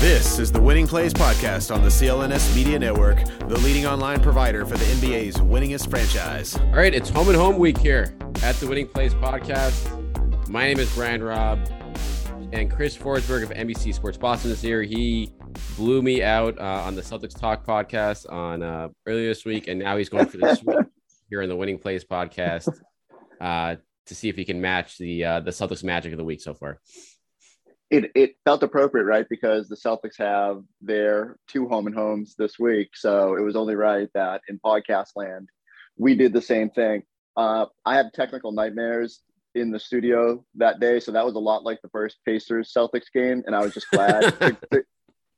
This is the Winning Plays Podcast on the CLNS Media Network, the leading online provider for the NBA's winningest franchise. All right, it's home and home week here at the Winning Plays Podcast. My name is Brian Robb, and Chris Forsberg of NBC Sports Boston is here. He blew me out uh, on the Celtics Talk podcast on uh, earlier this week, and now he's going for this week here in the Winning Plays Podcast uh, to see if he can match the uh, the Celtics magic of the week so far. It it felt appropriate, right? Because the Celtics have their two home and homes this week, so it was only right that in podcast land we did the same thing. Uh, I had technical nightmares in the studio that day, so that was a lot like the first Pacers Celtics game, and I was just glad to, to,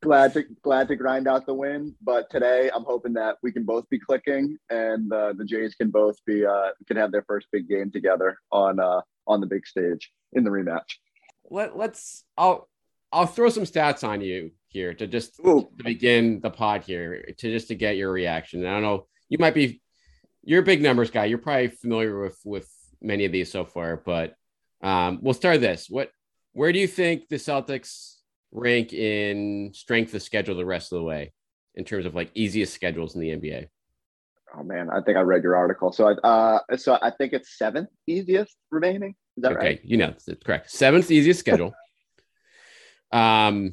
glad to glad to grind out the win. But today, I'm hoping that we can both be clicking, and uh, the Jays can both be uh, can have their first big game together on uh, on the big stage in the rematch. Let, let's I'll I'll throw some stats on you here to just Ooh. to begin the pod here to just to get your reaction. I don't know, you might be you're a big numbers guy. You're probably familiar with with many of these so far, but um, we'll start this. What where do you think the Celtics rank in strength of schedule the rest of the way in terms of like easiest schedules in the NBA? Oh man, I think I read your article. So I uh so I think it's seventh easiest remaining. That okay, right? you know it's correct. Seventh easiest schedule. um,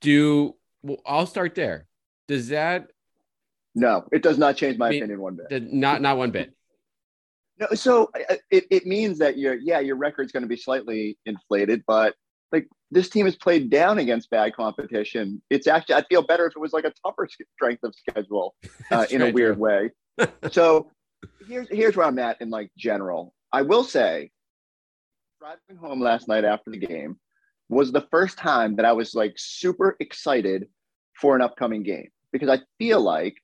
do well, I'll start there. Does that No, it does not change my mean, opinion one bit. not not one bit? No, so it, it means that your yeah your record's going to be slightly inflated, but like this team has played down against bad competition. It's actually I feel better if it was like a tougher strength of schedule uh, in a weird way. so here's here's where I'm at in like general. I will say, driving home last night after the game was the first time that I was like super excited for an upcoming game because I feel like,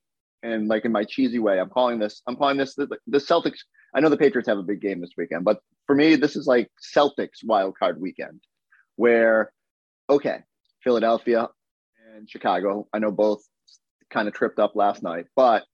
and like in my cheesy way, I'm calling this I'm calling this the, the Celtics. I know the Patriots have a big game this weekend, but for me, this is like Celtics wild card weekend, where okay, Philadelphia and Chicago. I know both kind of tripped up last night, but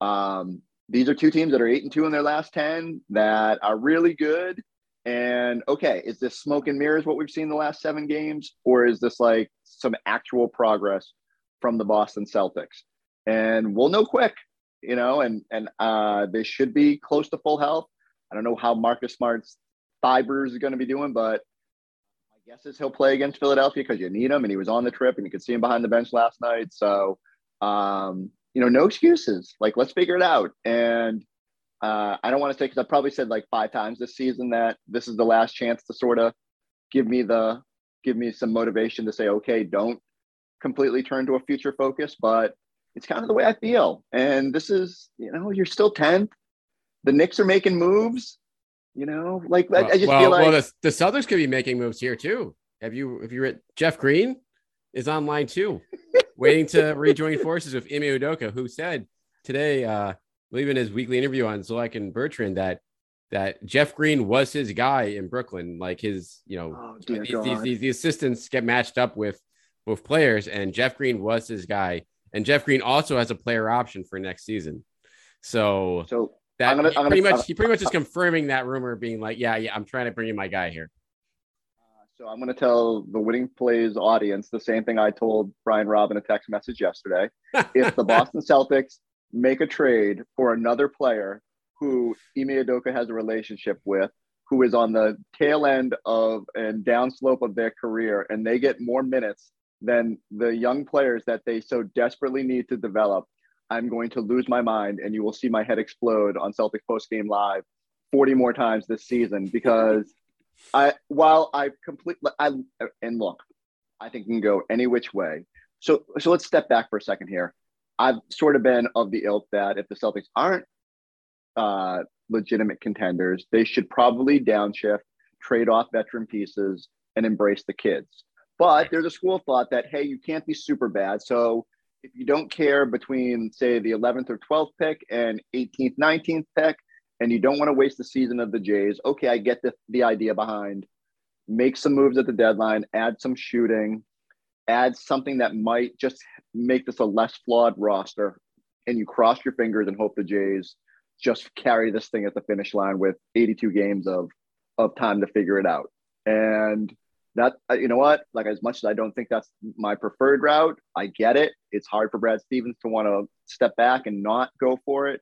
um, these are two teams that are eight and two in their last ten that are really good. And okay, is this smoke and mirrors what we've seen the last seven games, or is this like some actual progress from the Boston Celtics? And we'll know quick, you know. And and uh, they should be close to full health. I don't know how Marcus Smart's fibers is going to be doing, but my guess is he'll play against Philadelphia because you need him, and he was on the trip, and you could see him behind the bench last night. So, um, you know, no excuses. Like, let's figure it out. And uh, I don't want to say because I probably said like five times this season that this is the last chance to sort of give me the give me some motivation to say, okay, don't completely turn to a future focus, but it's kind of the way I feel. And this is, you know, you're still 10th. The Knicks are making moves. You know, like I, I just well, feel like well, the, the Celtics could be making moves here too. Have you have you read Jeff Green is online too, waiting to rejoin forces with Ime Udoka, who said today, uh, I believe in his weekly interview on Zolak and Bertrand that that Jeff Green was his guy in Brooklyn. Like his, you know, Oh, these, these, these, the assistants get matched up with with players, and Jeff Green was his guy. And Jeff Green also has a player option for next season. So so that I'm gonna- I'm gonna- pretty much I'm- he pretty much is confirming that rumor, being like, yeah, yeah, I'm trying to bring in my guy here. So I'm going to tell the winning plays audience the same thing I told Brian Robb in a text message yesterday. if the Boston Celtics make a trade for another player who Ime Udoka has a relationship with, who is on the tail end of and downslope of their career, and they get more minutes than the young players that they so desperately need to develop, I'm going to lose my mind, and you will see my head explode on Celtics post game live 40 more times this season because I while I completely I and look, I think you can go any which way. So so let's step back for a second here. I've sort of been of the ilk that if the Celtics aren't uh, legitimate contenders, they should probably downshift, trade off veteran pieces, and embrace the kids. But there's a school of thought that hey, you can't be super bad. So if you don't care between say the 11th or 12th pick and 18th, 19th pick, and you don't want to waste the season of the Jays, okay, I get the, the idea behind make some moves at the deadline, add some shooting, add something that might just make this a less flawed roster, and you cross your fingers and hope the Jays just carry this thing at the finish line with 82 games of of time to figure it out. And that uh, you know what, like as much as I don't think that's my preferred route, I get it. It's hard for Brad Stevens to want to step back and not go for it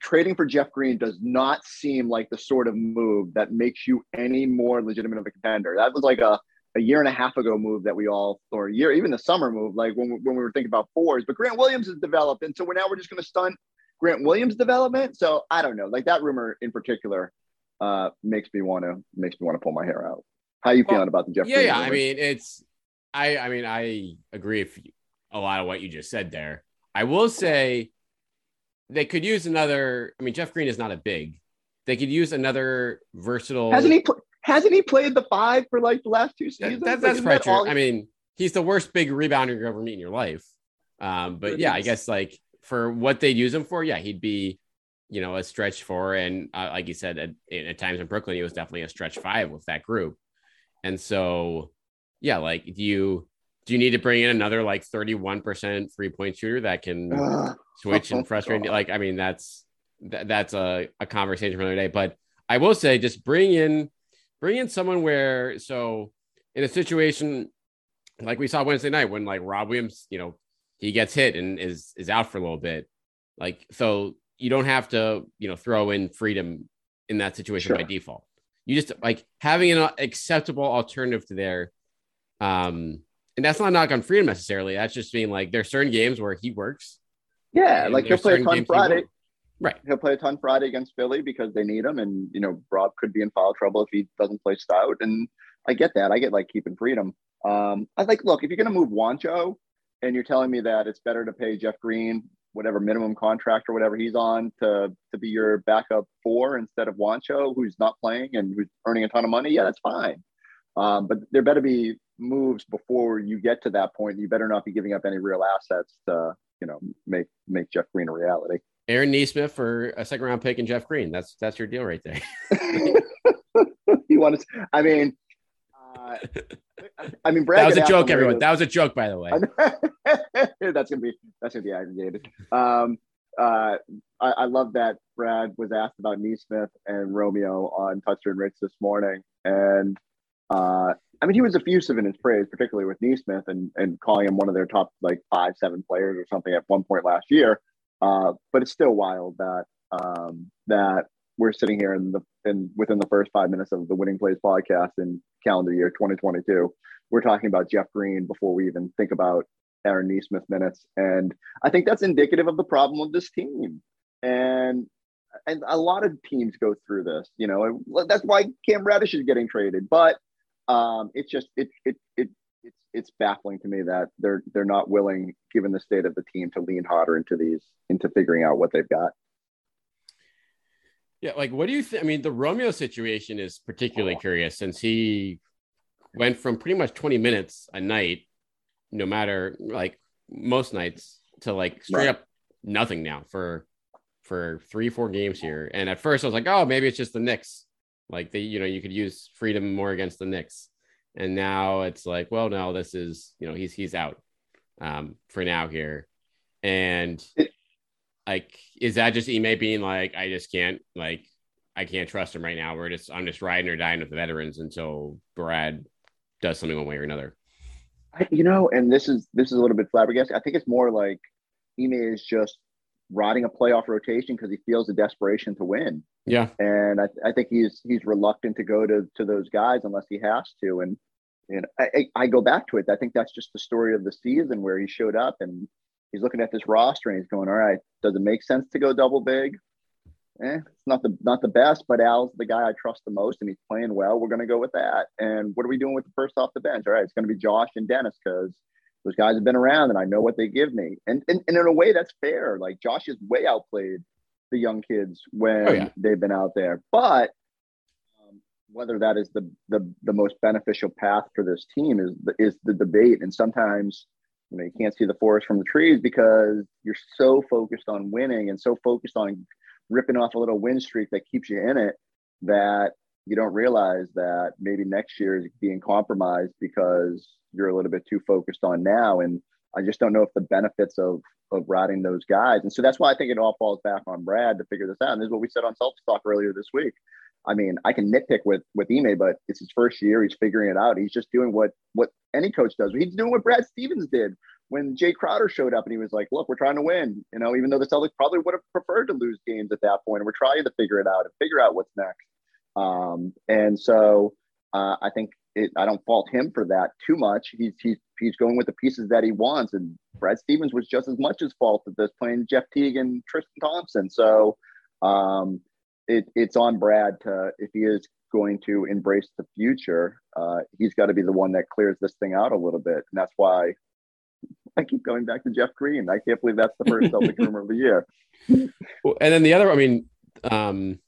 trading for Jeff Green does not seem like the sort of move that makes you any more legitimate of a contender. That was like a, a year and a half ago move that we all, or a year, even the summer move, like when, we, when we were thinking about fours. But Grant Williams has developed. And so we're now we're just going to stunt Grant Williams' development. So I don't know. Like that rumor in particular uh, makes me want to makes me want to pull my hair out. How you well, feeling about the Jeff? Yeah, Green yeah. Rumor? I mean, it's I I mean I agree with a lot of what you just said there. I will say they could use another. I mean, Jeff Green is not a big. They could use another versatile. Hasn't he? Pl- hasn't he played the five for like the last two seasons? That, that's like, true. I mean, he's the worst big rebounder you've ever meet in your life. Um, but yeah, I guess like for what they'd use him for, yeah, he'd be, you know, a stretch four, and uh, like you said, at, at times in Brooklyn, he was definitely a stretch five with that group. And so, yeah, like do you do you need to bring in another like 31% three point shooter that can uh, switch and frustrate? God. Like, I mean, that's that, that's a, a conversation for another day. But I will say, just bring in bring in someone where so in a situation like we saw Wednesday night when like Rob Williams, you know, he gets hit and is is out for a little bit. Like, so you don't have to, you know, throw in freedom in that situation sure. by default. You just like having an acceptable alternative to there um and that's not knock on freedom necessarily. That's just being like there's certain games where he works. Yeah, like he'll play a ton Friday. He right. He'll play a ton Friday against Philly because they need him, and you know Rob could be in foul trouble if he doesn't play stout. And I get that. I get like keeping freedom. Um, I like look if you're gonna move Juancho, and you're telling me that it's better to pay Jeff Green whatever minimum contract or whatever he's on to to be your backup four instead of Juancho, who's not playing and who's earning a ton of money. Yeah, that's fine. Um, but there better be moves before you get to that point. You better not be giving up any real assets to, you know, make make Jeff Green a reality. Aaron Nesmith for a second round pick and Jeff Green. That's that's your deal right there. you want to? I mean, uh, I mean, Brad that was a joke, everyone. That was a joke, by the way. that's gonna be that's gonna be aggregated. Um, uh, I, I, love that Brad was asked about Nesmith and Romeo on Toucher and Rich this morning, and uh, I mean, he was effusive in his praise, particularly with Nesmith and, and calling him one of their top like five, seven players or something at one point last year. Uh, but it's still wild that um, that we're sitting here in the in within the first five minutes of the Winning Plays podcast in calendar year 2022. We're talking about Jeff Green before we even think about Aaron Nesmith minutes, and I think that's indicative of the problem of this team. And and a lot of teams go through this. You know, that's why Cam Reddish is getting traded, but um, it's just it, it it it's it's baffling to me that they're they're not willing, given the state of the team, to lean harder into these into figuring out what they've got. Yeah, like what do you think? I mean, the Romeo situation is particularly oh. curious since he went from pretty much 20 minutes a night, no matter like most nights, to like straight right. up nothing now for for three, four games here. And at first I was like, oh, maybe it's just the Knicks. Like they, you know, you could use freedom more against the Knicks. And now it's like, well, no, this is, you know, he's he's out um, for now here. And like, is that just Ime being like, I just can't like I can't trust him right now. We're just I'm just riding or dying with the veterans until Brad does something one way or another. I, you know, and this is this is a little bit flabbergasted. I think it's more like Ime is just riding a playoff rotation because he feels the desperation to win. Yeah. And I, I think he's he's reluctant to go to to those guys unless he has to. And know, I, I go back to it. I think that's just the story of the season where he showed up and he's looking at this roster and he's going, All right, does it make sense to go double big? Eh, it's not the not the best, but Al's the guy I trust the most and he's playing well. We're gonna go with that. And what are we doing with the first off the bench? All right, it's gonna be Josh and Dennis because those guys have been around and I know what they give me. And, and, and in a way, that's fair. Like Josh has way outplayed the young kids when Oh, yeah. they've been out there. But um, whether that is the, the the most beneficial path for this team is the, is the debate. And sometimes you know you can't see the forest from the trees because you're so focused on winning and so focused on ripping off a little win streak that keeps you in it that you don't realize that maybe next year is being compromised because you're a little bit too focused on now. And I just don't know if the benefits of of riding those guys. And so that's why I think it all falls back on Brad to figure this out. And this is what we said on Celtics Talk earlier this week. I mean, I can nitpick with with Ime, but it's his first year. He's figuring it out. He's just doing what what any coach does. He's doing what Brad Stevens did when Jay Crowder showed up and he was like, "Look, we're trying to win." You know, even though the Celtics probably would have preferred to lose games at that point, and we're trying to figure it out and figure out what's next. Um, and so uh, I think it, I don't fault him for that too much. He's he's he's going with the pieces that he wants, and Brad Stevens was just as much as fault at this playing Jeff Teague and Tristan Thompson. So um, it, it's on Brad to if he is going to embrace the future, uh, he's got to be the one that clears this thing out a little bit, and that's why. I keep going back to Jeff Green. I can't believe that's the first Celtic rumor of the year. Well, And then the other, I mean, um,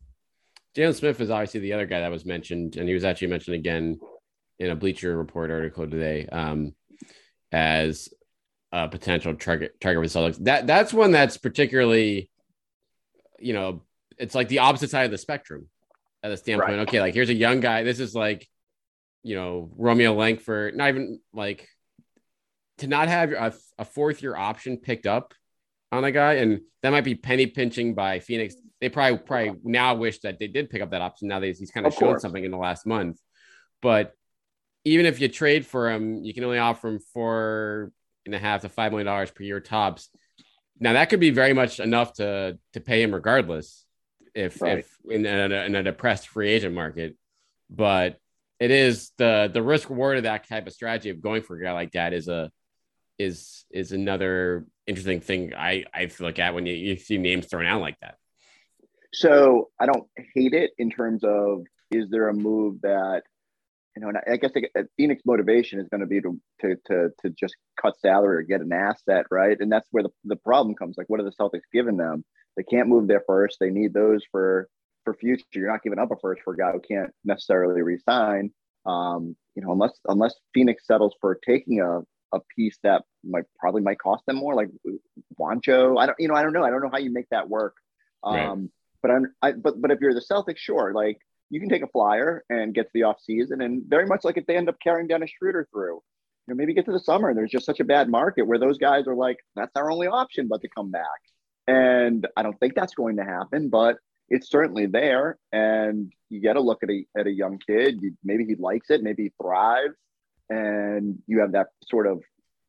Jalen Smith is obviously the other guy that was mentioned, and he was actually mentioned again in a Bleacher Report article today um, as a potential target target for the Celtics. That that's one that's particularly, you know, it's like the opposite side of the spectrum at the standpoint. Right. Okay, like here's a young guy. This is like, you know, Romeo Langford. Not even like to not have a, a fourth year option picked up on a guy, and that might be penny pinching by Phoenix. They probably probably now wish that they did pick up that option. Now that he's kind of, Of shown something in the last month, but even if you trade for him, you can only offer him four and a half to five million dollars per year tops. Now that could be very much enough to to pay him regardless, if Right. if in a, in a depressed free agent market. But it is the the risk reward of that type of strategy of going for a guy like that is a is is another interesting thing I I look at when you, you see names thrown out like that. So I don't hate it in terms of is there a move that you know, and I, guess the, Phoenix motivation is going to be to, to to to just cut salary or get an asset, right? And that's where the, the problem comes. Like, what are the Celtics giving them? They can't move their first. They need those for for future. You're not giving up a first for a guy who can't necessarily resign. Um, you know, unless unless Phoenix settles for taking a a piece that might probably might cost them more, like Juancho. I don't, you know, I don't know. I don't know how you make that work. Um, Right. But I'm, I, but but if you're the Celtics, sure, like you can take a flyer and get to the off season, and very much like if they end up carrying Dennis Schroeder through, you know, maybe get to the summer and there's just such a bad market where those guys are like, that's our only option but to come back. And I don't think that's going to happen, but it's certainly there. And you get to look at a at a young kid. You, maybe he likes it, maybe he thrives, and you have that sort of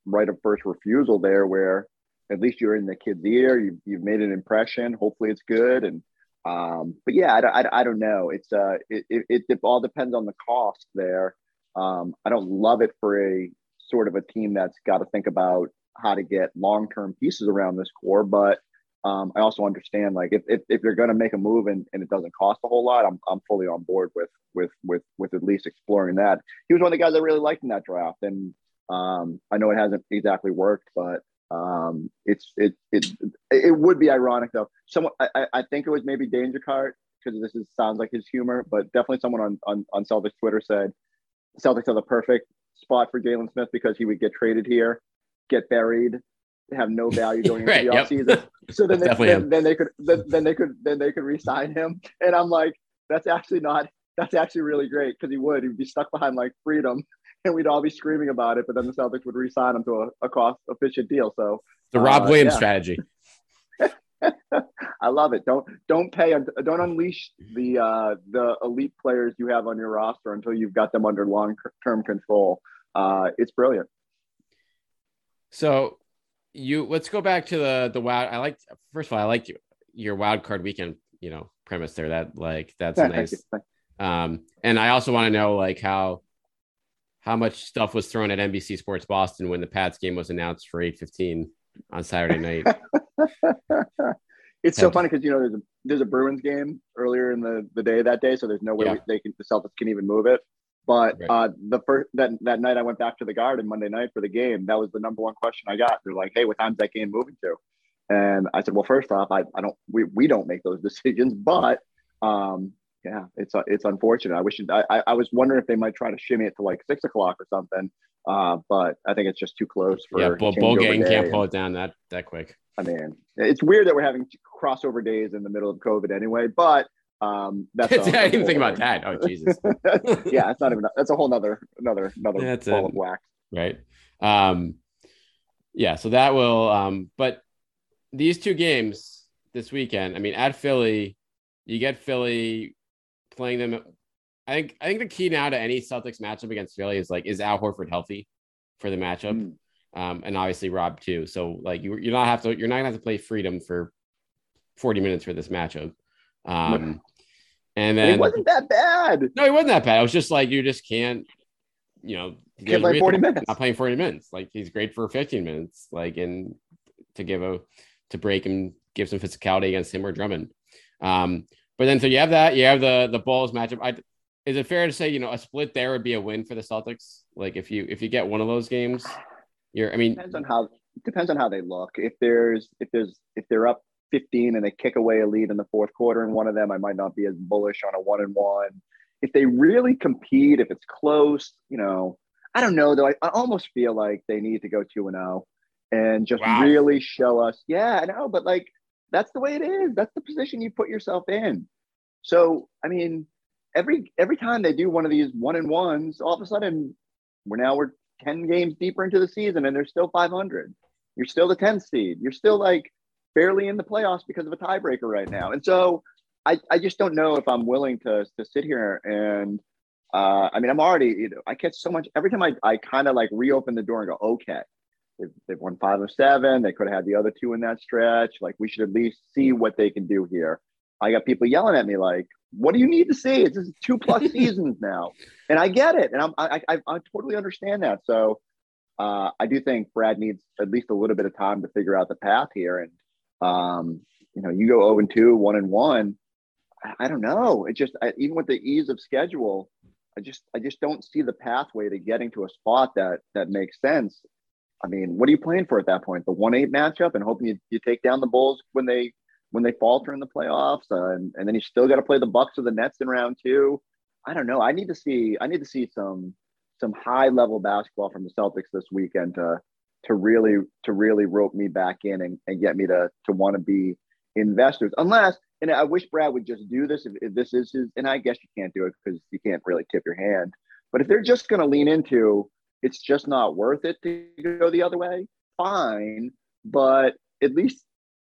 right of first refusal there, where at least you're in the kid's ear. You've you've made an impression. Hopefully, it's good. And um, but yeah, I, I, I don't know. It's uh, it, it, it, it all depends on the cost there. Um, I don't love it for a sort of a team that's got to think about how to get long term pieces around this core, but um, I also understand like if, if, if you're going to make a move and, and it doesn't cost a whole lot, I'm, I'm fully on board with with with with at least exploring that. He was one of the guys I really liked in that draft, and um, I know it hasn't exactly worked, but um, it's it it it would be ironic though. Someone I, I- think it was maybe Danger Cart because this is sounds like his humor, but definitely someone on on on Celtics Twitter said Celtics are the perfect spot for Jalen Smith because he would get traded here, get buried, have no value going into Right, the yep. offseason. So then they, then, then they could then, then they could then they could re-sign him. And I'm like, that's actually not that's actually really great because he would he'd be stuck behind like freedom and we'd all be screaming about it, but then the Celtics would re-sign him to a, a cost efficient deal. So The Rob Uh, Williams yeah. strategy. I love it. Don't don't pay don't unleash the uh, the elite players you have on your roster until you've got them under long term control. Uh, it's brilliant. So you let's go back to the the wild. I like first of all, I like your wild card weekend, you know, premise there. That like that's Yeah, nice. Um, and I also want to know like how how much stuff was thrown at NBC Sports Boston when the Pats game was announced for eight fifteen on Saturday night. It's so funny because you know there's a there's a Bruins game earlier in the, the day that day, so there's no way Yeah. we, they can the Celtics can even move it. But Right. uh, the first that that night I went back to the Garden Monday night for the game. That was the number one question I got. They're like, "Hey, what time's that game moving to?" And I said, "Well, first off, I, I don't we, we don't make those decisions, but um, yeah, it's uh, it's unfortunate. I wish it, I I- I was wondering if they might try to shimmy it to like six o'clock or something. Uh, but I think it's just too close for yeah, Bull, gang can't pull it down that that quick. I mean, it's weird that we're having crossover days in the middle of COVID anyway, but um, that's I a- didn't even think a about that. Oh Jesus, yeah, it's not even. That's a whole nother, another, another That's ball it. of wax. right? Um, yeah, so that will. Um, but these two games this weekend, I mean, at Philly, you get Philly playing them. I think I think the key now to any Celtics matchup against Philly is like, is Al Horford healthy for the matchup? Mm. Um, and obviously Rob too. So like you you're not have to you're not gonna have to play freedom for 40 minutes for this matchup. Um, and And then it wasn't that bad. no, it wasn't that bad. It was just like you just can't, you know, there's play 40 minutes. Not playing 40 minutes. Like he's great for 15 minutes, like and to give a to break and give some physicality against him or Drummond. Um, but then so you have that, you have the the Bulls matchup. I is it fair to say, you know, a split there would be a win for the Celtics? Like if you if you get one of those games, you're I mean, Depends on how depends on how they look. If there's if there's if they're up 15 and they kick away a lead in the fourth quarter in one of them, I might not be as bullish on a one and one. If they really compete, if it's close, you know, I don't know though. I, I almost feel like they need to go two and zero and just Wow. really show us. Yeah, I know, but like that's the way it is. That's the position you put yourself in. So I mean, every every time they do one of these one and ones, all of a sudden we're now we're 10 games deeper into the season and they're still 500. You're still the 10th seed. You're still like barely in the playoffs because of a tiebreaker right now. And so I, I just don't know if I'm willing to, to sit here and uh, I mean, I'm already, you know, I catch so much every time I, I kind of like reopen the door and go, okay, they've, they've won five of seven. They could have had the other two in that stretch. Like we should at least see what they can do here. I got people yelling at me like, what do you need to see? It's just two plus seasons now. And I get it. And I'm, I, I, I totally understand that. So uh, I do think Brad needs at least a little bit of time to figure out the path here. And, um, you know, you go 0 and 2, 1 and 1. I, I don't know. It just, I, even with the ease of schedule, I just, I just don't see the pathway to getting to a spot that, that makes sense. I mean, what are you playing for at that point? The 1 8 matchup and hoping you, you take down the Bulls when they, when they falter in the playoffs, uh, and, and then you still got to play the Bucks or the Nets in round two. I don't know. I need to see. I need to see some some high level basketball from the Celtics this weekend to to really to really rope me back in and, and get me to to want to be investors. Unless, and I wish Brad would just do this if, if this is his. And I guess you can't do it because you can't really tip your hand. But if they're just going to lean into, it's just not worth it to go the other way. Fine, but at least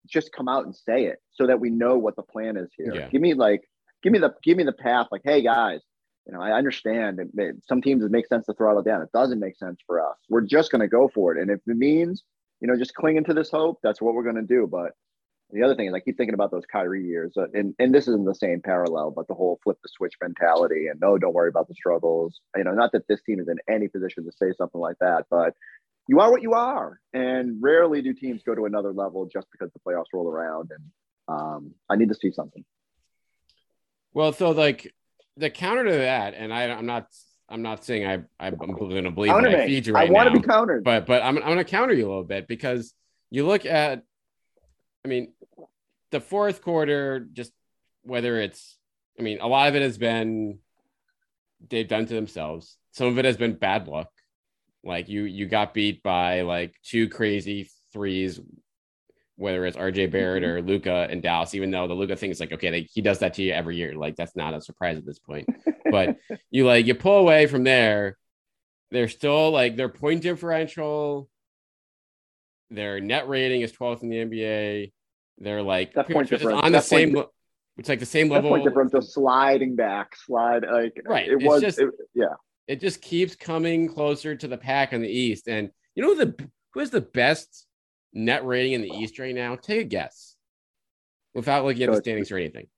just come out and say it so that we know what the plan is here. Yeah. Give me like, give me the, give me the path. Like, hey guys, you know, I understand that that some teams it makes sense to throttle down. It doesn't make sense for us. We're just going to go for it. And if it means, you know, just clinging to this hope, that's what we're going to do. But the other thing is, I keep thinking about those Kyrie years, uh, and and this isn't the same parallel, but the whole flip the switch mentality and no, don't worry about the struggles. You know, not that this team is in any position to say something like that, but you are what you are, and rarely do teams go to another level just because the playoffs roll around. And um, I need to see something. well, so like the counter to that, and I, I'm not, I'm not saying I, I'm going to believe I feed you I want now, to be countered. but but I'm, I'm going to counter you a little bit because you look at, I mean, the fourth quarter, just whether it's, I mean, a lot of it has been they've done to themselves. Some of it has been bad luck. Like you, you got beat by like two crazy threes, whether it's RJ Barrett or Luka and Dallas. Even though the Luka thing is like, okay, they, he does that to you every year. Like that's not a surprise at this point. But you like you pull away from there. They're still like their point differential. Their net rating is 12th in the NBA. They're like That point difference- on the point same. le- It's like the same level. point differential sliding back, slide like Right, It it's was, just- it- yeah. it just keeps coming closer to the pack in the East. And you know the who has the best net rating in the East right now? Take a guess without looking at So the standings or anything.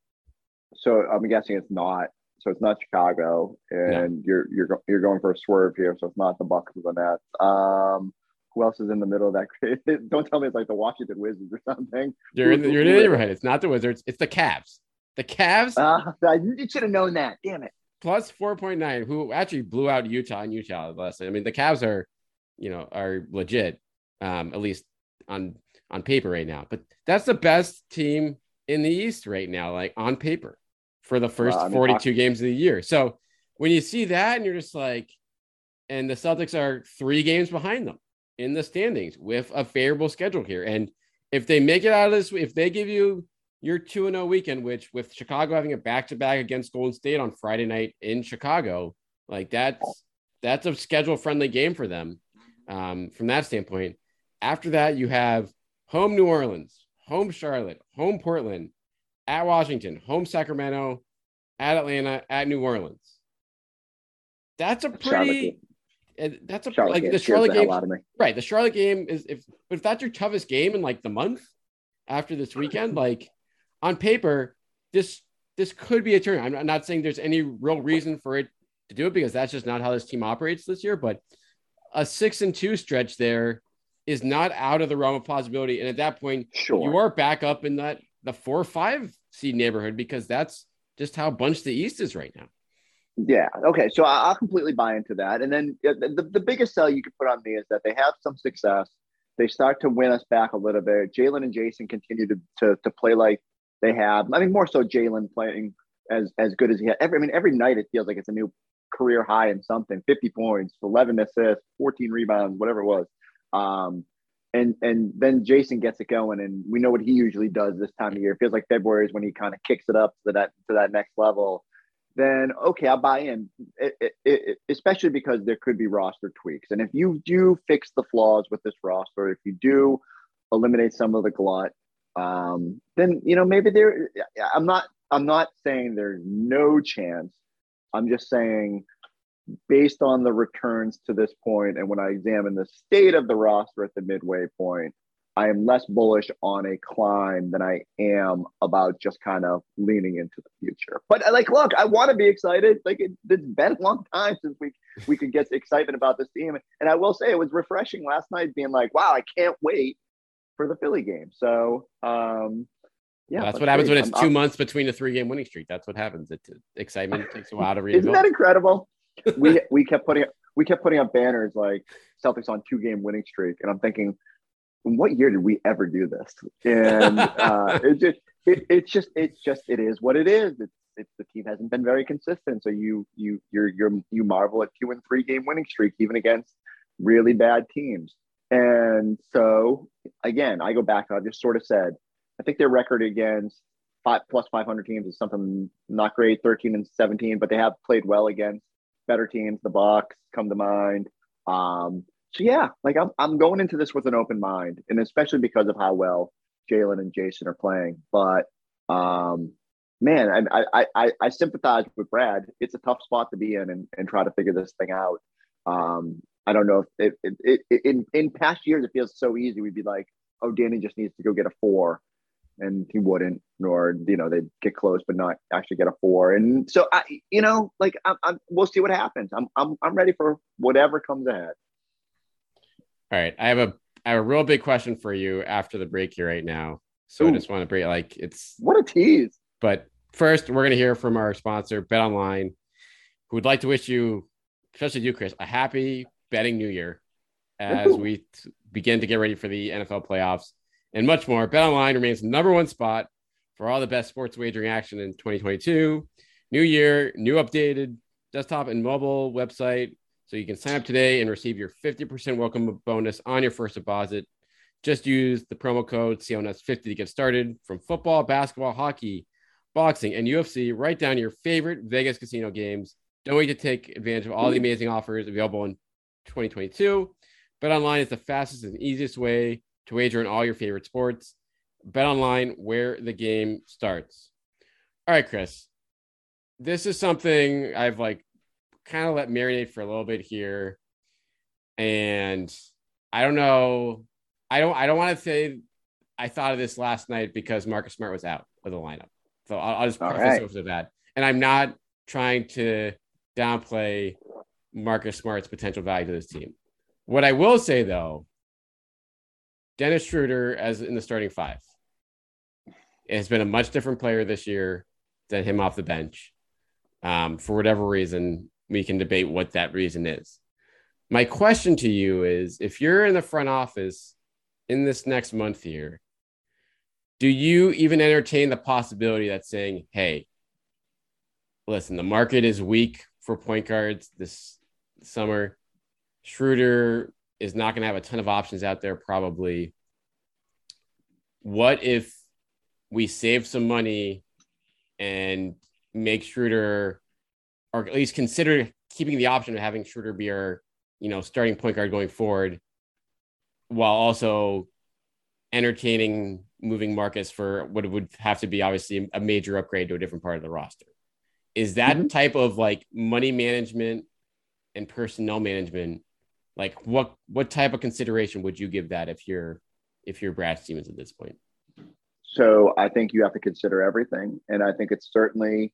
So I'm guessing it's not. So it's not Chicago, and you're you're you're going for a swerve here. So it's not the Bucks or the Nets. Um, who else is in the middle of that? Don't tell me it's like the Washington Wizards or something. You're in the, you're in the neighborhood. It's not the Wizards. It's the Cavs. The Cavs Uh, you should have known that. Damn it. plus 4.9, who actually blew out Utah and Utah last night. I mean, the Cavs are, you know, are legit, um, at least on on paper right now. But that's the best team in the East right now, like on paper, for the first I mean, 42 games of the year. So when you see that, and you're just like, and the Celtics are three games behind them in the standings with a favorable schedule here. And if they make it out of this, if they give you your 2 0 weekend, which with Chicago having a back to back against Golden State on Friday night in Chicago, like that's that's a schedule friendly game for them um, from that standpoint. After that, you have home New Orleans, home Charlotte, home Portland, at Washington, home Sacramento, at Atlanta, at New Orleans. That's a pretty. And That's a Charlotte like game the Charlotte the game, me. right? The Charlotte game is if but if that's your toughest game in like the month after this weekend, like on paper, this this could be a turn. I'm I'm not saying there's any real reason for it to do it because that's just not how this team operates this year. But a six and two stretch there is not out of the realm of possibility. And at that point, Sure. you are back up in that the four or five seed neighborhood because that's just how bunched the East is right now. Yeah. Okay. So I- I'll completely buy into that. And then the, the biggest sell you could put on me is that they have some success. They start to win us back a little bit. Jalen and Jason continue to, to, to play like they have. I mean, more so Jalen playing as, as good as he had. Every, I mean, every night it feels like it's a new career high in something 50 points, 11 assists, 14 rebounds, whatever it was. Um, and and then Jason gets it going, and we know what he usually does this time of year. It feels like February is when he kind of kicks it up to that to that next level then okay, I'll buy in, it, it, it, especially because there could be roster tweaks. And if you do fix the flaws with this roster, if you do eliminate some of the glut, um, then you know maybe there. I'm not. I'm not saying there's no chance. I'm just saying, based on the returns to this point, and when I examine the state of the roster at the midway point, I am less bullish on a climb than I am about just kind of leaning into the future. But like, look, I want to be excited. Like it, it's been a long time since we we could get excitement about this team. And I will say it was refreshing last night, being like, wow, I can't wait for the Philly game. So um, yeah, Well, that's what happens when it's I'm- 2 I'm- months between a three game winning streak. That's what happens. It, excitement takes a while to Isn't that incredible? we we kept putting we kept putting up banners like Celtics on two game winning streak, and I'm thinking, in what year did we ever do this? And uh, it just it, it's just it's just it is what it is. It's it's the team hasn't been very consistent, so you you you're you're you marvel at two and three game winning streak even against really bad teams. And so again, I go back. I just sort of said, I think their record against five plus 500 teams is something not great 13 and 17 but they have played well against better teams the bucks come to mind um so yeah like i'm, I'm going into this with an open mind and especially because of how well jalen and jason are playing but um man I, I i i sympathize with brad it's a tough spot to be in and, and try to figure this thing out um i don't know if it, it, it in in past years it feels so easy we'd be like oh danny just needs to go get a four and he wouldn't, nor you know they'd get close but not actually get a four. And so I, you know, like I'm, I'm we'll see what happens. I'm, I'm, I'm ready for whatever comes ahead. All right. I have a I have a real big question for you after the break here right now. So I just want to break like it's What a tease! but first we're gonna hear from our sponsor, Bet Online, who would like to wish you, especially you, Chris, a happy betting new year as Woohoo. we t- begin to get ready for the NFL playoffs and much more. Bet Online remains the number one spot for all the best sports wagering action in 2022. New year, new updated desktop and mobile website. So you can sign up today and receive your 50% welcome bonus on your first deposit. Just use the promo code CLNS50 to get started from football, basketball, hockey, boxing, and UFC, right down your favorite Vegas casino games. Don't wait to take advantage of all the amazing offers available in 2022. Bet online is the fastest and easiest way to wager on all your favorite sports. Bet online where the game starts. All right, Chris. This is something I've like kind of let marinate for a little bit here. And I don't know. I don't I don't want to say I thought of this last night because Marcus Smart was out of the lineup. So I'll, I'll just preface right. it with that. And I'm not trying to downplay Marcus Smart's potential value to this team. What I will say though, Dennis Schroeder as in the starting five has been a much different player this year than him off the bench. Um, for whatever reason, we can debate what that reason is. My question to you is if you're in the front office in this next month here, do you even entertain the possibility that saying, hey, listen, the market is weak for point guards this summer. Schroeder is not going to have a ton of options out there, probably. What if we save some money and make Schroeder, or at least consider keeping the option of having Schroeder be our, you know, starting point guard going forward, while also entertaining moving Marcus for what would have to be obviously a major upgrade to a different part of the roster. Is that Mhm. type of like money management and personnel management, like what what type of consideration would you give that if you're if you're Brad Stevens at this point? So I think you have to consider everything, and I think it's certainly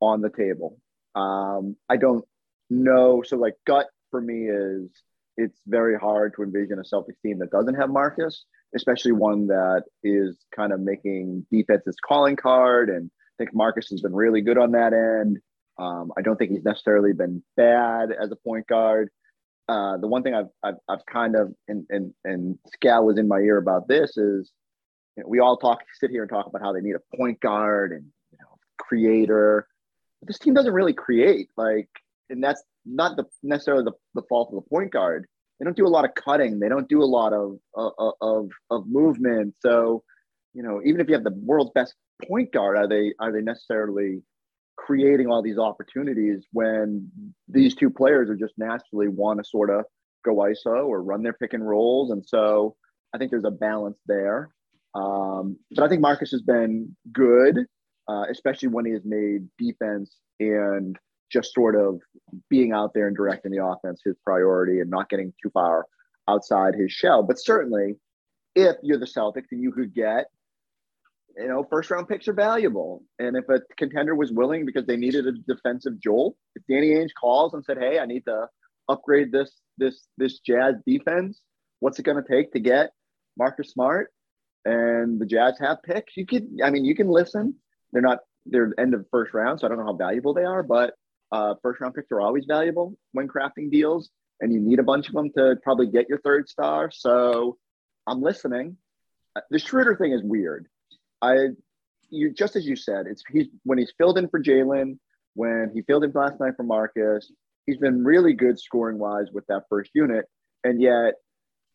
on the table. Um, I don't know. So like gut for me is it's very hard to envision a Celtics team that doesn't have Marcus, especially one that is kind of making defense his calling card. And I think Marcus has been really good on that end. Um, I don't think he's necessarily been bad as a point guard. Uh, the one thing I've, I've, I've kind of, and, and, and Scal was in my ear about this is you know, we all talk, sit here and talk about how they need a point guard and, you know, creator. This team doesn't really create like, and that's not the necessarily the, the fault of the point guard. They don't do a lot of cutting. They don't do a lot of, of, of, of movement. So, you know, even if you have the world's best point guard, are they, are they necessarily creating all these opportunities when these two players are just naturally want to sort of go ISO or run their pick and rolls. And so I think there's a balance there. Um, but I think Marcus has been good, uh, especially when he has made defense and just sort of being out there and directing the offense his priority and not getting too far outside his shell. But certainly, if you're the Celtics and you could get, you know, first round picks are valuable. And if a contender was willing because they needed a defensive jolt, if Danny Ainge calls and said, "Hey, I need to upgrade this this this Jazz defense," what's it going to take to get Marcus Smart? And the Jazz have picks. You could, I mean, you can listen. They're not they're end of first round, so I don't know how valuable they are, but uh, first round picks are always valuable when crafting deals, and you need a bunch of them to probably get your third star. So I'm listening. Uh, The Schroeder thing is weird. I, you just as you said, it's he's when he's filled in for Jalen, when he filled in last night for Marcus, he's been really good scoring wise with that first unit, and yet.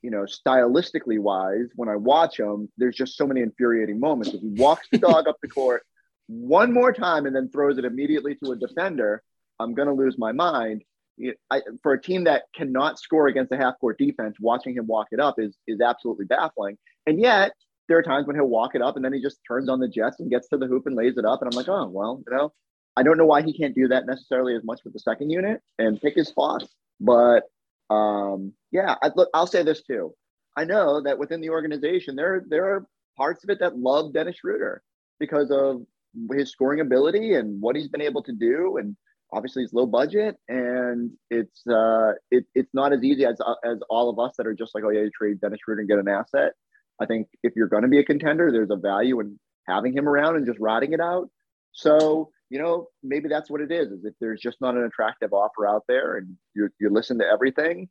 You know, stylistically wise, when I watch him, there's just so many infuriating moments. If he walks the dog up the court one more time and then throws it immediately to a defender, I'm going to lose my mind. I, for a team that cannot score against a half court defense, watching him walk it up is is absolutely baffling. And yet, there are times when he'll walk it up and then he just turns on the Jets and gets to the hoop and lays it up. And I'm like, oh well, you know, I don't know why he can't do that necessarily as much with the second unit and pick his spots. But um, yeah, I, look, I'll say this too. I know that within the organization, there there are parts of it that love Dennis Schroeder because of his scoring ability and what he's been able to do, and obviously it's low budget, and it's uh, it, it's not as easy as as all of us that are just like, oh yeah, you trade Dennis Schroeder and get an asset. I think if you're going to be a contender, there's a value in having him around and just riding it out. So you know, maybe that's what it is. Is if there's just not an attractive offer out there, and you you listen to everything,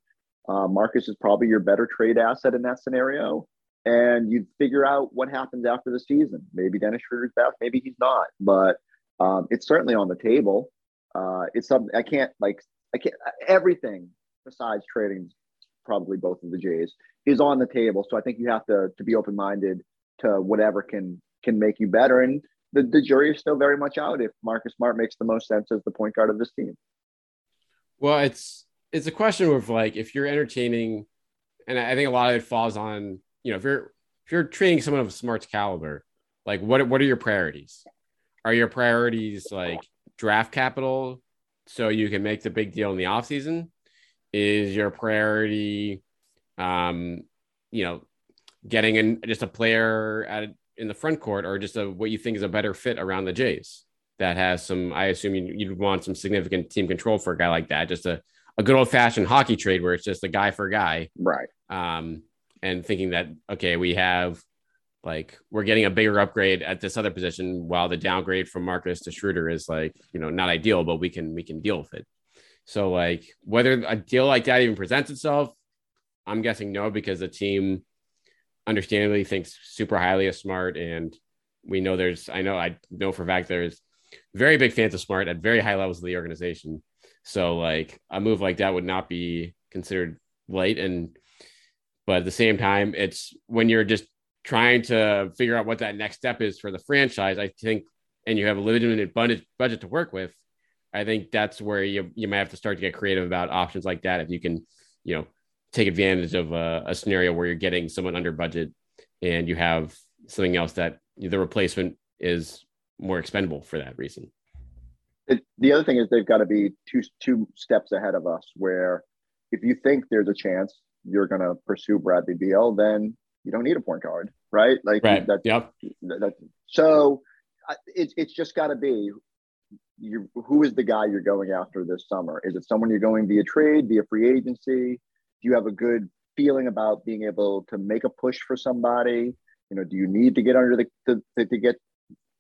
uh, Marcus is probably your better trade asset in that scenario. And you figure out what happens after the season. Maybe Dennis Schroeder's back, maybe he's not, but um, it's certainly on the table. Uh, it's something I can't like. I can't. Everything besides trading, probably both of the Jays, is on the table. So I think you have to to be open minded to whatever can can make you better. And the, the jury is still very much out if Marcus Smart makes the most sense as the point guard of this team. Well, it's it's a question of like if you're entertaining, and I think a lot of it falls on you know if you're if you're trading someone of Smart's caliber, like what what are your priorities? Are your priorities like draft capital so you can make the big deal in the offseason? Is your priority, um, you know, getting in just a player at in the front court or just a what you think is a better fit around the Jays that has some. I assume you, you'd want some significant team control for a guy like that. Just a a good old fashioned hockey trade where it's just a guy for a guy, right? Um, and thinking that okay, we have like we're getting a bigger upgrade at this other position while the downgrade from Marcus to Schroeder is like you know not ideal, but we can we can deal with it. So like whether a deal like that even presents itself, I'm guessing no because the team understandably thinks super highly of Smart, and we know there's I know I know for a fact there's very big fans of Smart at very high levels of the organization. So like a move like that would not be considered light and but at the same time it's when you're just trying to figure out what that next step is for the franchise i think and you have a limited budget to work with i think that's where you you might have to start to get creative about options like that if you can you know take advantage of a, a scenario where you're getting someone under budget and you have something else that the replacement is more expendable for that reason. It, the other thing is they've got to be two two steps ahead of us where if you think there's a chance you're going to pursue Bradley Beal, then you don't need a point guard, right? Like right. that. Yep. That, so it's it's just got to be you. Who is the guy you're going after this summer? Is it someone you're going via trade, via free agency? Do you have a good feeling about being able to make a push for somebody? You know, do you need to get under the to, to, to get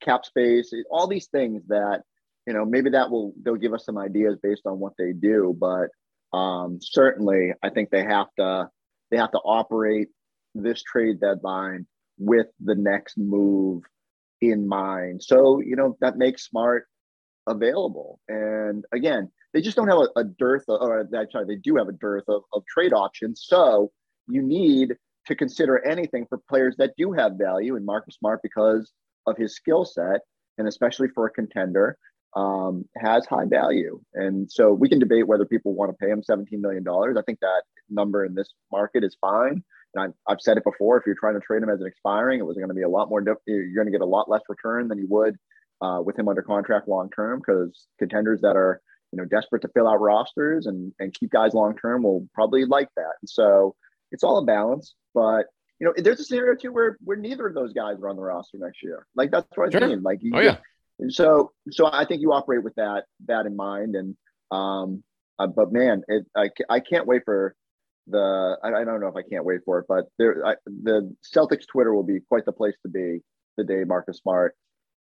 cap space? All these things that you know maybe that will they'll give us some ideas based on what they do, but um, certainly I think they have to they have to operate this trade deadline with the next move in mind. So, you know, that makes smart available. And again, they just don't have a, a dearth of, or sorry, they do have a dearth of, of trade options. So you need to consider anything for players that do have value in Marcus Smart because of his skill set, and especially for a contender, um, has high value. And so we can debate whether people want to pay him $17 million. I think that number in this market is fine. And I, have said it before. If you're trying to trade him as an expiring, it was going to be a lot more. You're going to get a lot less return than you would uh, with him under contract long term because contenders that are you know desperate to fill out rosters and and keep guys long term will probably like that. And so it's all a balance. But you know, there's a scenario too where where neither of those guys are on the roster next year. Like that's what I sure. mean. Like, you, oh yeah. So so I think you operate with that that in mind. And um, uh, but man, it I I can't wait for the I, I, don't know if I can't wait for it, but there I, the Celtics Twitter will be quite the place to be the day Marcus Smart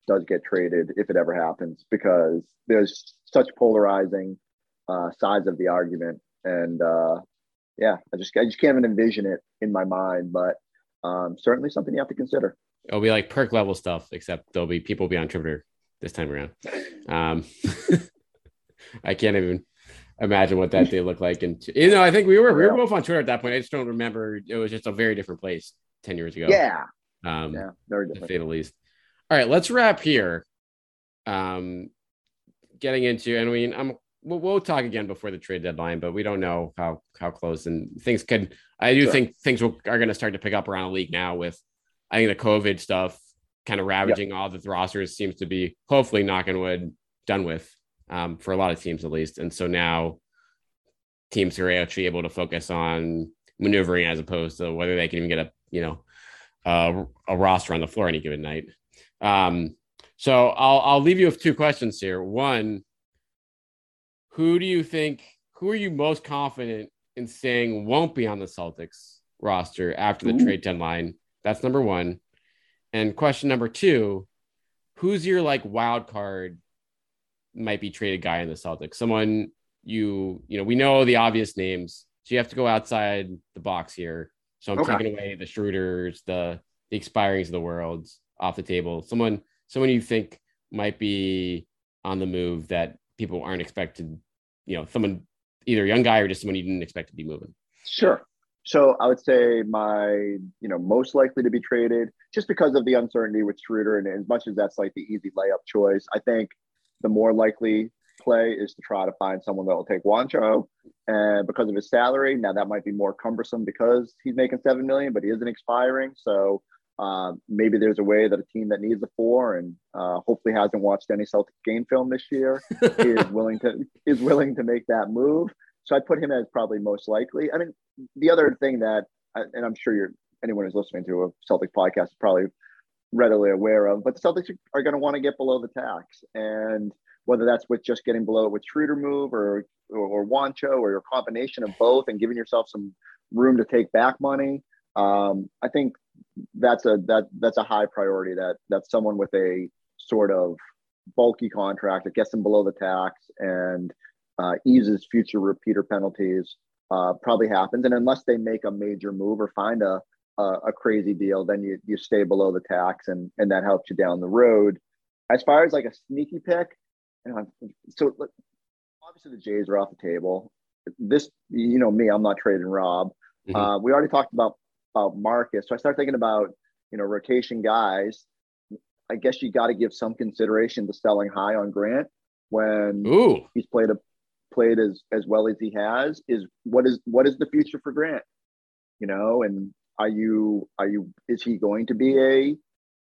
does get traded if it ever happens because there's such polarizing uh, sides of the argument and uh, yeah I just I just can't even envision it in my mind but um, certainly something you have to consider. It'll be like perk level stuff except there'll be people be on Twitter this time around. Um, I can't even imagine what that day looked like. And you know, I think we were we were both on Twitter at that point. I just don't remember. It was just a very different place ten years ago. Yeah. Um, yeah, very different. To say the least. All right, let's wrap here. Um, getting into, and we, I'm, we'll, we'll talk again before the trade deadline, but we don't know how how close and things could. I do sure. think things will, are going to start to pick up around the league now with, I think the COVID stuff kind of ravaging yep. all the rosters seems to be hopefully knocking wood done with um, for a lot of teams at least. And so now teams are actually able to focus on maneuvering as opposed to whether they can even get a you know uh, a roster on the floor any given night. Um, so I'll I'll leave you with two questions here. One, who do you think who are you most confident in saying won't be on the Celtics roster after the Ooh. trade deadline? That's number one. And question number two, who's your like wild card might be traded guy in the Celtics. Someone you you know we know the obvious names, so you have to go outside the box here. So I'm okay. taking away the Schroeders, the the expirings of the world off the table. Someone someone you think might be on the move that people aren't expected. You know, someone either a young guy or just someone you didn't expect to be moving. Sure. So I would say my, you know, most likely to be traded just because of the uncertainty with Schroeder, and as much as that's like the easy layup choice, I think the more likely play is to try to find someone that will take Juancho. And because of his salary, now that might be more cumbersome because he's making seven million, but he isn't expiring. So uh, maybe there's a way that a team that needs a four and uh, hopefully hasn't watched any Celtic game film this year is willing to is willing to make that move. So I'd put him as probably most likely. I mean, the other thing that, and I'm sure you're anyone who's listening to a Celtics podcast is probably readily aware of. But the Celtics are going to want to get below the tax, and whether that's with just getting below it with Schroeder move or or, Juancho or a combination of both, and giving yourself some room to take back money. Um, I think that's a that that's a high priority. That that someone with a sort of bulky contract that gets them below the tax and uh, eases future repeater penalties uh, probably happens. And unless they make a major move or find a, a, a crazy deal, then you, you stay below the tax and, and that helps you down the road. As far as like a sneaky pick, you know, so obviously the Jays are off the table. This, you know, me, I'm not trading Rob. Mm-hmm. Uh, we already talked about, about Marcus. So I start thinking about, you know, rotation guys. I guess you got to give some consideration to selling high on Grant when Ooh. he's played a played as as well as he has is what is what is the future for Grant? You know, and are you are you is he going to be a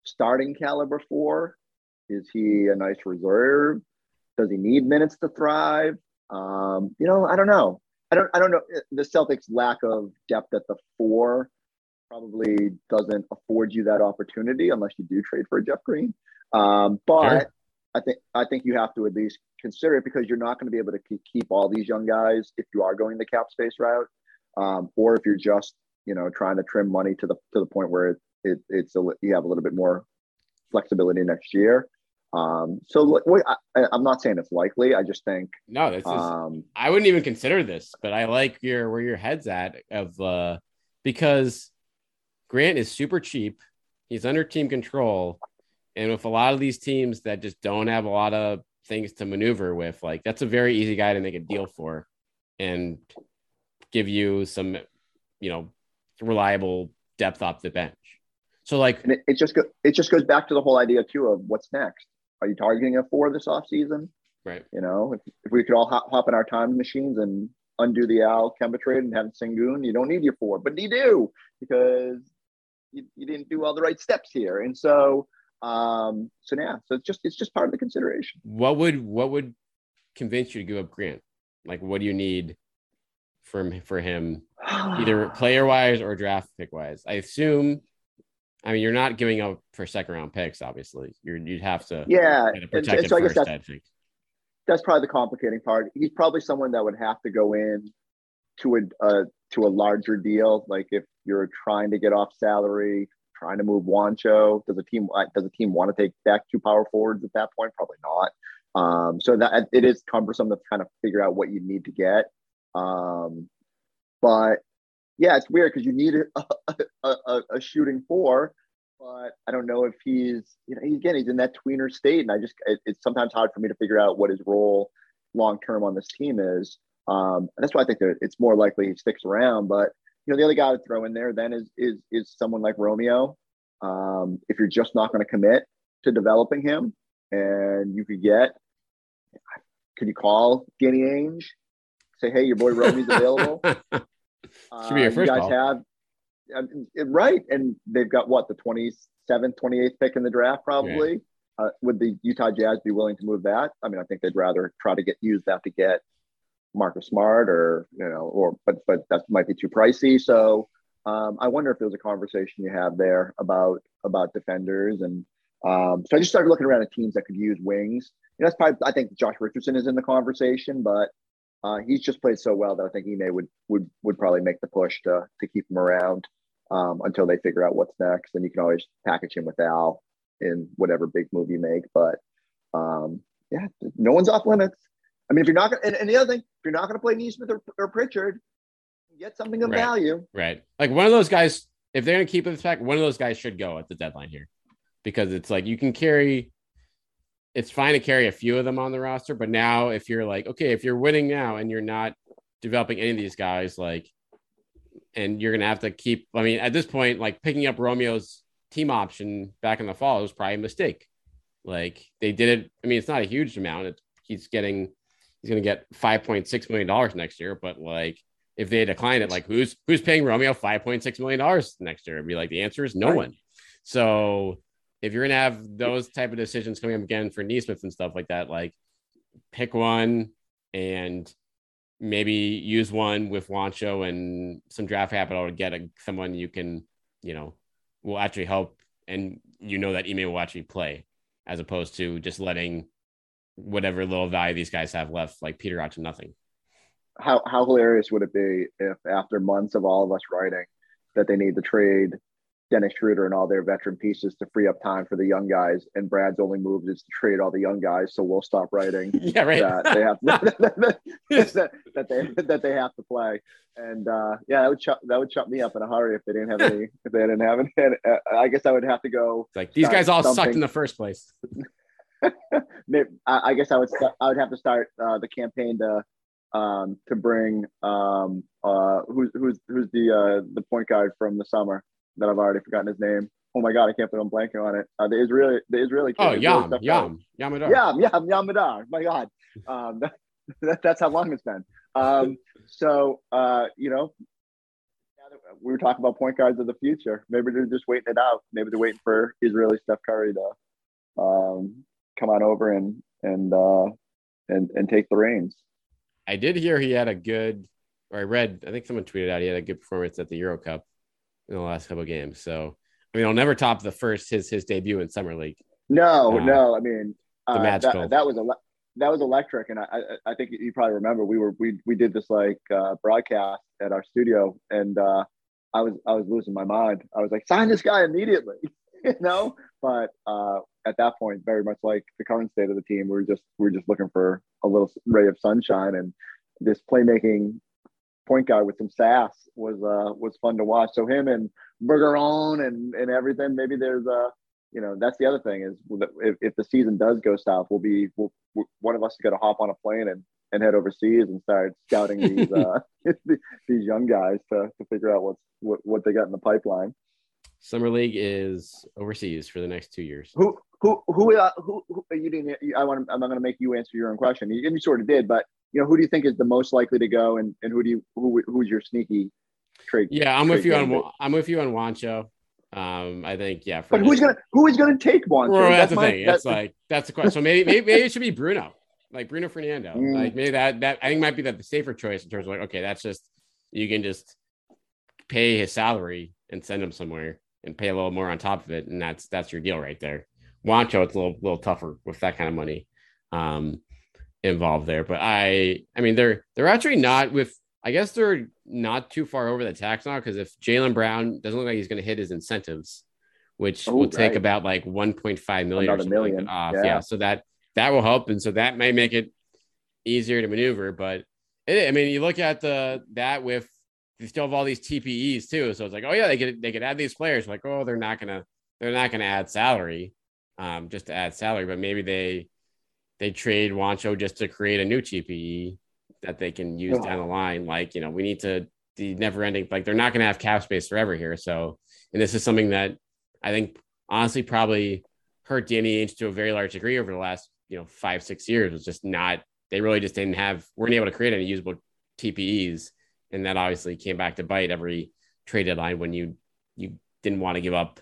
starting caliber four? Is he a nice reserve? Does he need minutes to thrive? Um, you know, I don't know. I don't I don't know. The Celtics lack of depth at the four probably doesn't afford you that opportunity unless you do trade for Jeff Green. Um, but. I think I think you have to at least consider it because you're not going to be able to keep all these young guys if you are going the cap space route, um, or if you're just you know trying to trim money to the to the point where it, it it's a, you have a little bit more flexibility next year. Um, so I, am not saying it's likely. I just think no, this is. Um, I wouldn't even consider this, but I like your where your head's at of uh, because Grant is super cheap. He's under team control. And with a lot of these teams that just don't have a lot of things to maneuver with, like that's a very easy guy to make a deal for and give you some, you know, reliable depth off the bench. So like and it, it just go, it just goes back to the whole idea too of what's next. Are you targeting a four this off season? Right. You know, if, if we could all hop, hop in our time machines and undo the Al Kemba trade and have Sengun, you don't need your four, but you do because you, you didn't do all the right steps here. And so um, so yeah, so it's just it's just part of the consideration. What would what would convince you to give up Grant? Like, what do you need from for him, either player wise or draft pick wise? I assume. I mean, you're not giving up for second round picks, obviously. You're, you'd have to, yeah, protect and, and so first, I, guess that's, that's probably the complicating part. He's probably someone that would have to go in to a uh, to a larger deal. Like if you're trying to get off salary, trying to move Juancho. Does a team does a team want to take back two power forwards at that point? Probably not. Um, so that it is cumbersome to kind of figure out what you need to get. Um, but yeah, it's weird because you need a, a, a, a, shooting four, but I don't know if he's you know again he's in that tweener state, and I just it, it's sometimes hard for me to figure out what his role long term on this team is. Um, that's why I think that it's more likely he sticks around, but you know, the other guy to throw in there then is is is someone like Romeo. Um, if you're just not going to commit to developing him, and you could get, could you call Danny Ainge, say, hey, your boy Romeo's available. Should be your uh, first you guys call. have um, right, and they've got what the 27th, 28th pick in the draft, probably. Uh, would the Utah Jazz be willing to move that? I mean, I think they'd rather try to get use that to get Marcus Smart or you know, or but but that might be too pricey. So um, I wonder if there's a conversation you have there about about defenders and um, so I just started looking around at teams that could use wings. You know, that's probably I think Josh Richardson is in the conversation, but uh, he's just played so well that I think Ime would would would probably make the push to to keep him around um, until they figure out what's next. And you can always package him with Al in whatever big move you make. But um, yeah, no one's off limits. I mean, if you're not going and, and the other thing, if you're not going to play Nesmith or, or Pritchard, get something of right. value. Right. Like one of those guys, if they're going to keep it back, one of those guys should go at the deadline here because it's like you can carry, it's fine to carry a few of them on the roster. But now, if you're like, okay, if you're winning now and you're not developing any of these guys, like, and you're going to have to keep, I mean, at this point, like picking up Romeo's team option back in the fall was probably a mistake. Like they did it. I mean, it's not a huge amount. It, he's getting he's going to get 5.6 million dollars next year but like if they decline it like who's who's paying romeo 5.6 million dollars next year it'd be like the answer is no right. one so if you're going to have those type of decisions coming up again for Nesmith and stuff like that like pick one and maybe use one with Juancho and some draft capital to get a, someone you can you know, will actually help. And you know that Ime will actually play as opposed to just letting whatever little value these guys have left, like Peter out to nothing. How, how hilarious would it be if after months of all of us writing that they need to trade Dennis Schroeder and all their veteran pieces to free up time for the young guys. And Brad's only move is to trade all the young guys, so we'll stop writing. yeah, right. That they have that, that, they that they have to play. And uh, yeah, that would shut that would shut me up in a hurry if they didn't have any. if they didn't have any, and, uh, I guess I would have to go. It's like these guys all something. sucked in the first place. I, guess I would st- I would have to start uh, the campaign to um, to bring um, uh, who's who's who's the uh, the point guard from the summer that I've already forgotten his name. Oh my god, I can't put I'm blanking on it. Uh, the Israeli, the Israeli. Kid, oh, Yam, Yam, Yamadar. Yam, Yam, Yamadar. My God, um, that, that, that's how long it's been. Um, so uh, you know, we were talking about point guards of the future. Maybe they're just waiting it out. Maybe they're waiting for Israeli Steph Curry to um, come on over and and uh, and and take the reins. I did hear he had a good, or I read. I think someone tweeted out he had a good performance at the Euro Cup in the last couple games. So I mean, I'll never top the first his his debut in summer league. No, uh, no. I mean, uh, that, that, was a that was electric, and I, I, I think you probably remember we were we we did this like uh, broadcast at our studio, and uh, I was I was losing my mind. I was like, sign this guy immediately, you know. But uh, at that point, very much like the current state of the team, we are just we are just looking for a little ray of sunshine, and this playmaking point guy with some sass was uh was fun to watch. So him and Bergeron and and everything. Maybe there's a you know that's the other thing is if, if the season does go south, we'll be we'll, one of us is going to hop on a plane and and head overseas and start scouting these uh, these young guys to to figure out what's what, what they got in the pipeline. Summer League is overseas for the next two years. Who who who uh, who, who you didn't? I want. I'm not going to make you answer your own question. You, you sort of did, but you know, who do you think is the most likely to go, and, and who do you who who's your sneaky trade? Yeah, I'm with you on I'm with you on Juancho. Um, I think yeah. But who's gonna who is gonna take Juancho? Well, that's, that's, the my, thing. That's it's like that's the question. So maybe, maybe maybe it should be Bruno, like Bruno Fernando. Mm. Like maybe that that I think might be the, the safer choice in terms of like okay, that's just you can just pay his salary and send him somewhere and pay a little more on top of it, and that's that's your deal right there. Juancho, it's a little little tougher with that kind of money. Um, involved there. But I, I mean, they're they're actually not with. I guess they're not too far over the tax now because if Jaylen Brown doesn't look like he's going to hit his incentives, which oh, will take about like 1.5 million Another or million. off. Yeah. yeah. so that that will help, and so that may make it easier to maneuver. But it, I mean, you look at the that with you still have all these TPEs too, so it's like, oh yeah, they could they could add these players. Like, oh, they're not gonna they're not gonna add salary, um, just to add salary, but maybe they they trade Juancho just to create a new TPE that they can use down the line. Like, you know, we need to the never ending, like they're not going to have cap space forever here. So, and this is something that I think honestly probably hurt Danny Ainge to a very large degree over the last, you know, five, six years was just not, they really just didn't have, weren't able to create any usable TPEs. And that obviously came back to bite every trade deadline when you, you didn't want to give up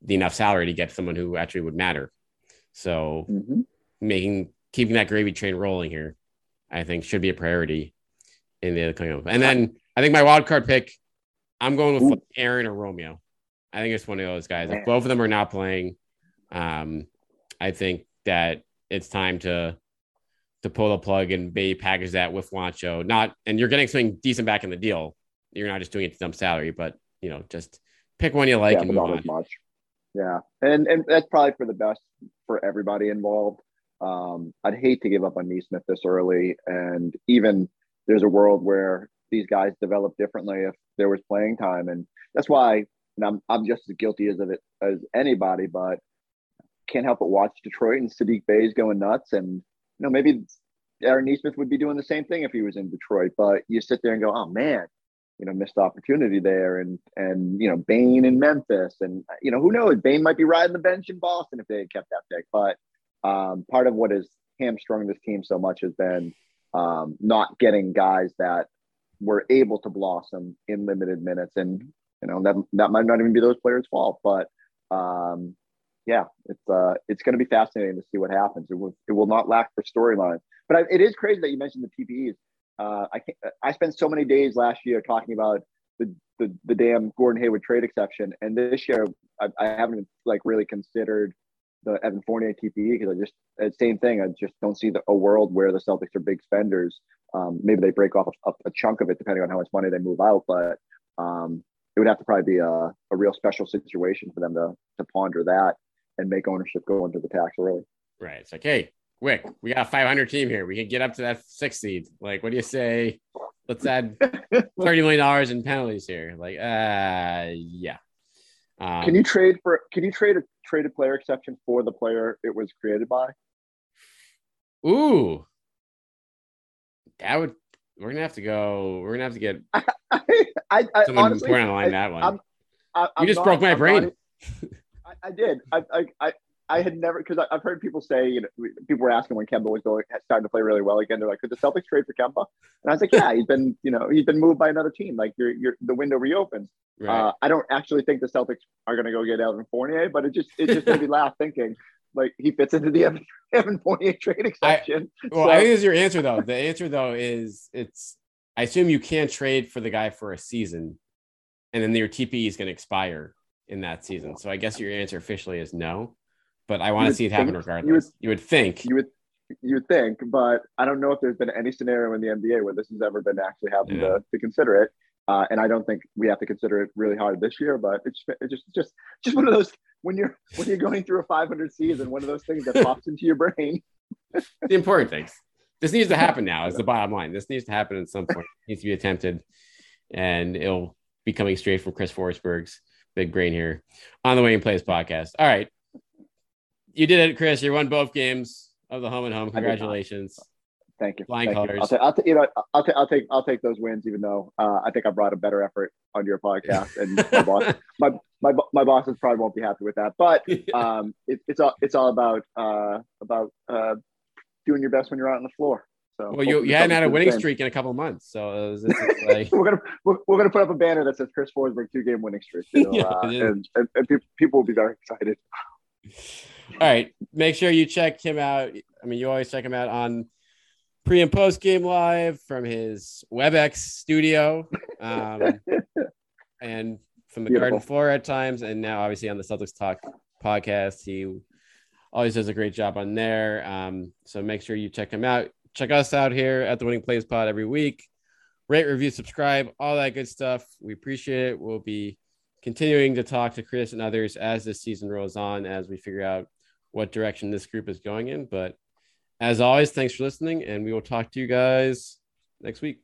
the enough salary to get someone who actually would matter. So, mm-hmm making keeping that gravy train rolling here, I think should be a priority in the coming up. And then I think my wild card pick, I'm going with Ooh. Aaron or Romeo. I think it's one of those guys. If both of them are not playing, um, I think that it's time to to pull the plug and maybe package that with Juancho. Not and you're getting something decent back in the deal. You're not just doing it to dump salary, but you know, just pick one you like yeah, and move on. Much. Yeah, and and that's probably for the best for everybody involved. Um, I'd hate to give up on Nesmith this early, and even there's a world where these guys develop differently if there was playing time, and that's why. And I'm I'm just as guilty as of it as anybody, but can't help but watch Detroit and Saddiq Bey's going nuts, and know maybe Aaron Nesmith would be doing the same thing if he was in Detroit. But you sit there and go, oh man, you know, missed opportunity there, and and you know Bane in Memphis, and you know who knows, Bane might be riding the bench in Boston if they had kept that pick, but um, part of what has hamstrung this team so much has been um, not getting guys that were able to blossom in limited minutes, and you know that that might not even be those players' fault, but um, yeah, it's uh, it's going to be fascinating to see what happens. It will it will not lack for storyline, but I, it is crazy that you mentioned the TPEs. Uh, I can't, I spent so many days last year talking about the the, the damn Gordon Hayward trade exception. And this year, I, I haven't like really considered the Evan Fournier TPE because I just uh, same thing. I just don't see the, a world where the Celtics are big spenders. Um, maybe they break off a, a, chunk of it depending on how much money they move out, but um, it would have to probably be a, a real special situation for them to to ponder that and make ownership go into the tax early. Right. It's like, hey, Wyc, we got a 500 team here. We can get up to that six seed. Like, what do you say? Let's add thirty million dollars in penalties here. Like, uh, yeah. Um, can you trade for? Can you trade a traded player exception for the player it was created by? Ooh, that would. We're gonna have to go. We're gonna have to get I, I, I someone honestly, important on line that one. I'm, I, you just not, broke my I'm brain. Not, I, I, did. I, I, I had never because I've heard people say you know people were asking when Kemba was going starting to play really well again. They're like, could the Celtics trade for Kemba? And I was like, yeah, he's been you know he's been moved by another team. Like you're, you're the window reopens. Right. Uh, I don't actually think the Celtics are going to go get Evan Fournier, but it just it just made me laugh thinking like he fits into the Evan, Evan Fournier trade exception. I, well, so, I think is your answer though. The answer though is it's. I assume you can't trade for the guy for a season, and then your TPE is going to expire in that season. So I guess your answer officially is no but I want to see it happen regardless. You would, you would think. You would you would think, but I don't know if there's been any scenario in the NBA where this has ever been actually having yeah. to, to consider it. Uh, and I don't think we have to consider it really hard this year, but it's, it's just just just one of those when you're when you're going through a 500 season, one of those things that pops into your brain. the important things. This needs to happen now. Is the bottom line. This needs to happen at some point. It needs to be attempted, and it'll be coming straight from Chris Forsberg's big brain here on the Winning Plays podcast. All right, you did it, Chris. You won both games of the home and home. Congratulations. Thank you. Flying Thank colors. You. I'll, take, I'll, take, you know, I'll, take, I'll take, I'll take those wins, even though uh, I think I brought a better effort on your podcast, and my boss, my, my, my bosses probably won't be happy with that. But um, it, it's all, it's all about, uh, about uh, doing your best when you're out on the floor. So well, you, you hadn't had a winning streak in a couple months, so was, like... we're gonna we're, we're, gonna put up a banner that says Chris Forsberg two game winning streak, you know, yeah, uh, and, and, and people will be very excited. All right. Make sure you check him out. I mean, you always check him out on pre and post game live from his WebEx studio um, and from the Beautiful. garden floor at times. And now, obviously, on the Celtics Talk podcast, he always does a great job on there. Um, so make sure you check him out. Check us out here at the Winning Plays Pod every week. Rate, review, subscribe, all that good stuff. We appreciate it. We'll be continuing to talk to Chris and others as this season rolls on, as we figure out what direction this group is going in. But as always, thanks for listening, and we will talk to you guys next week.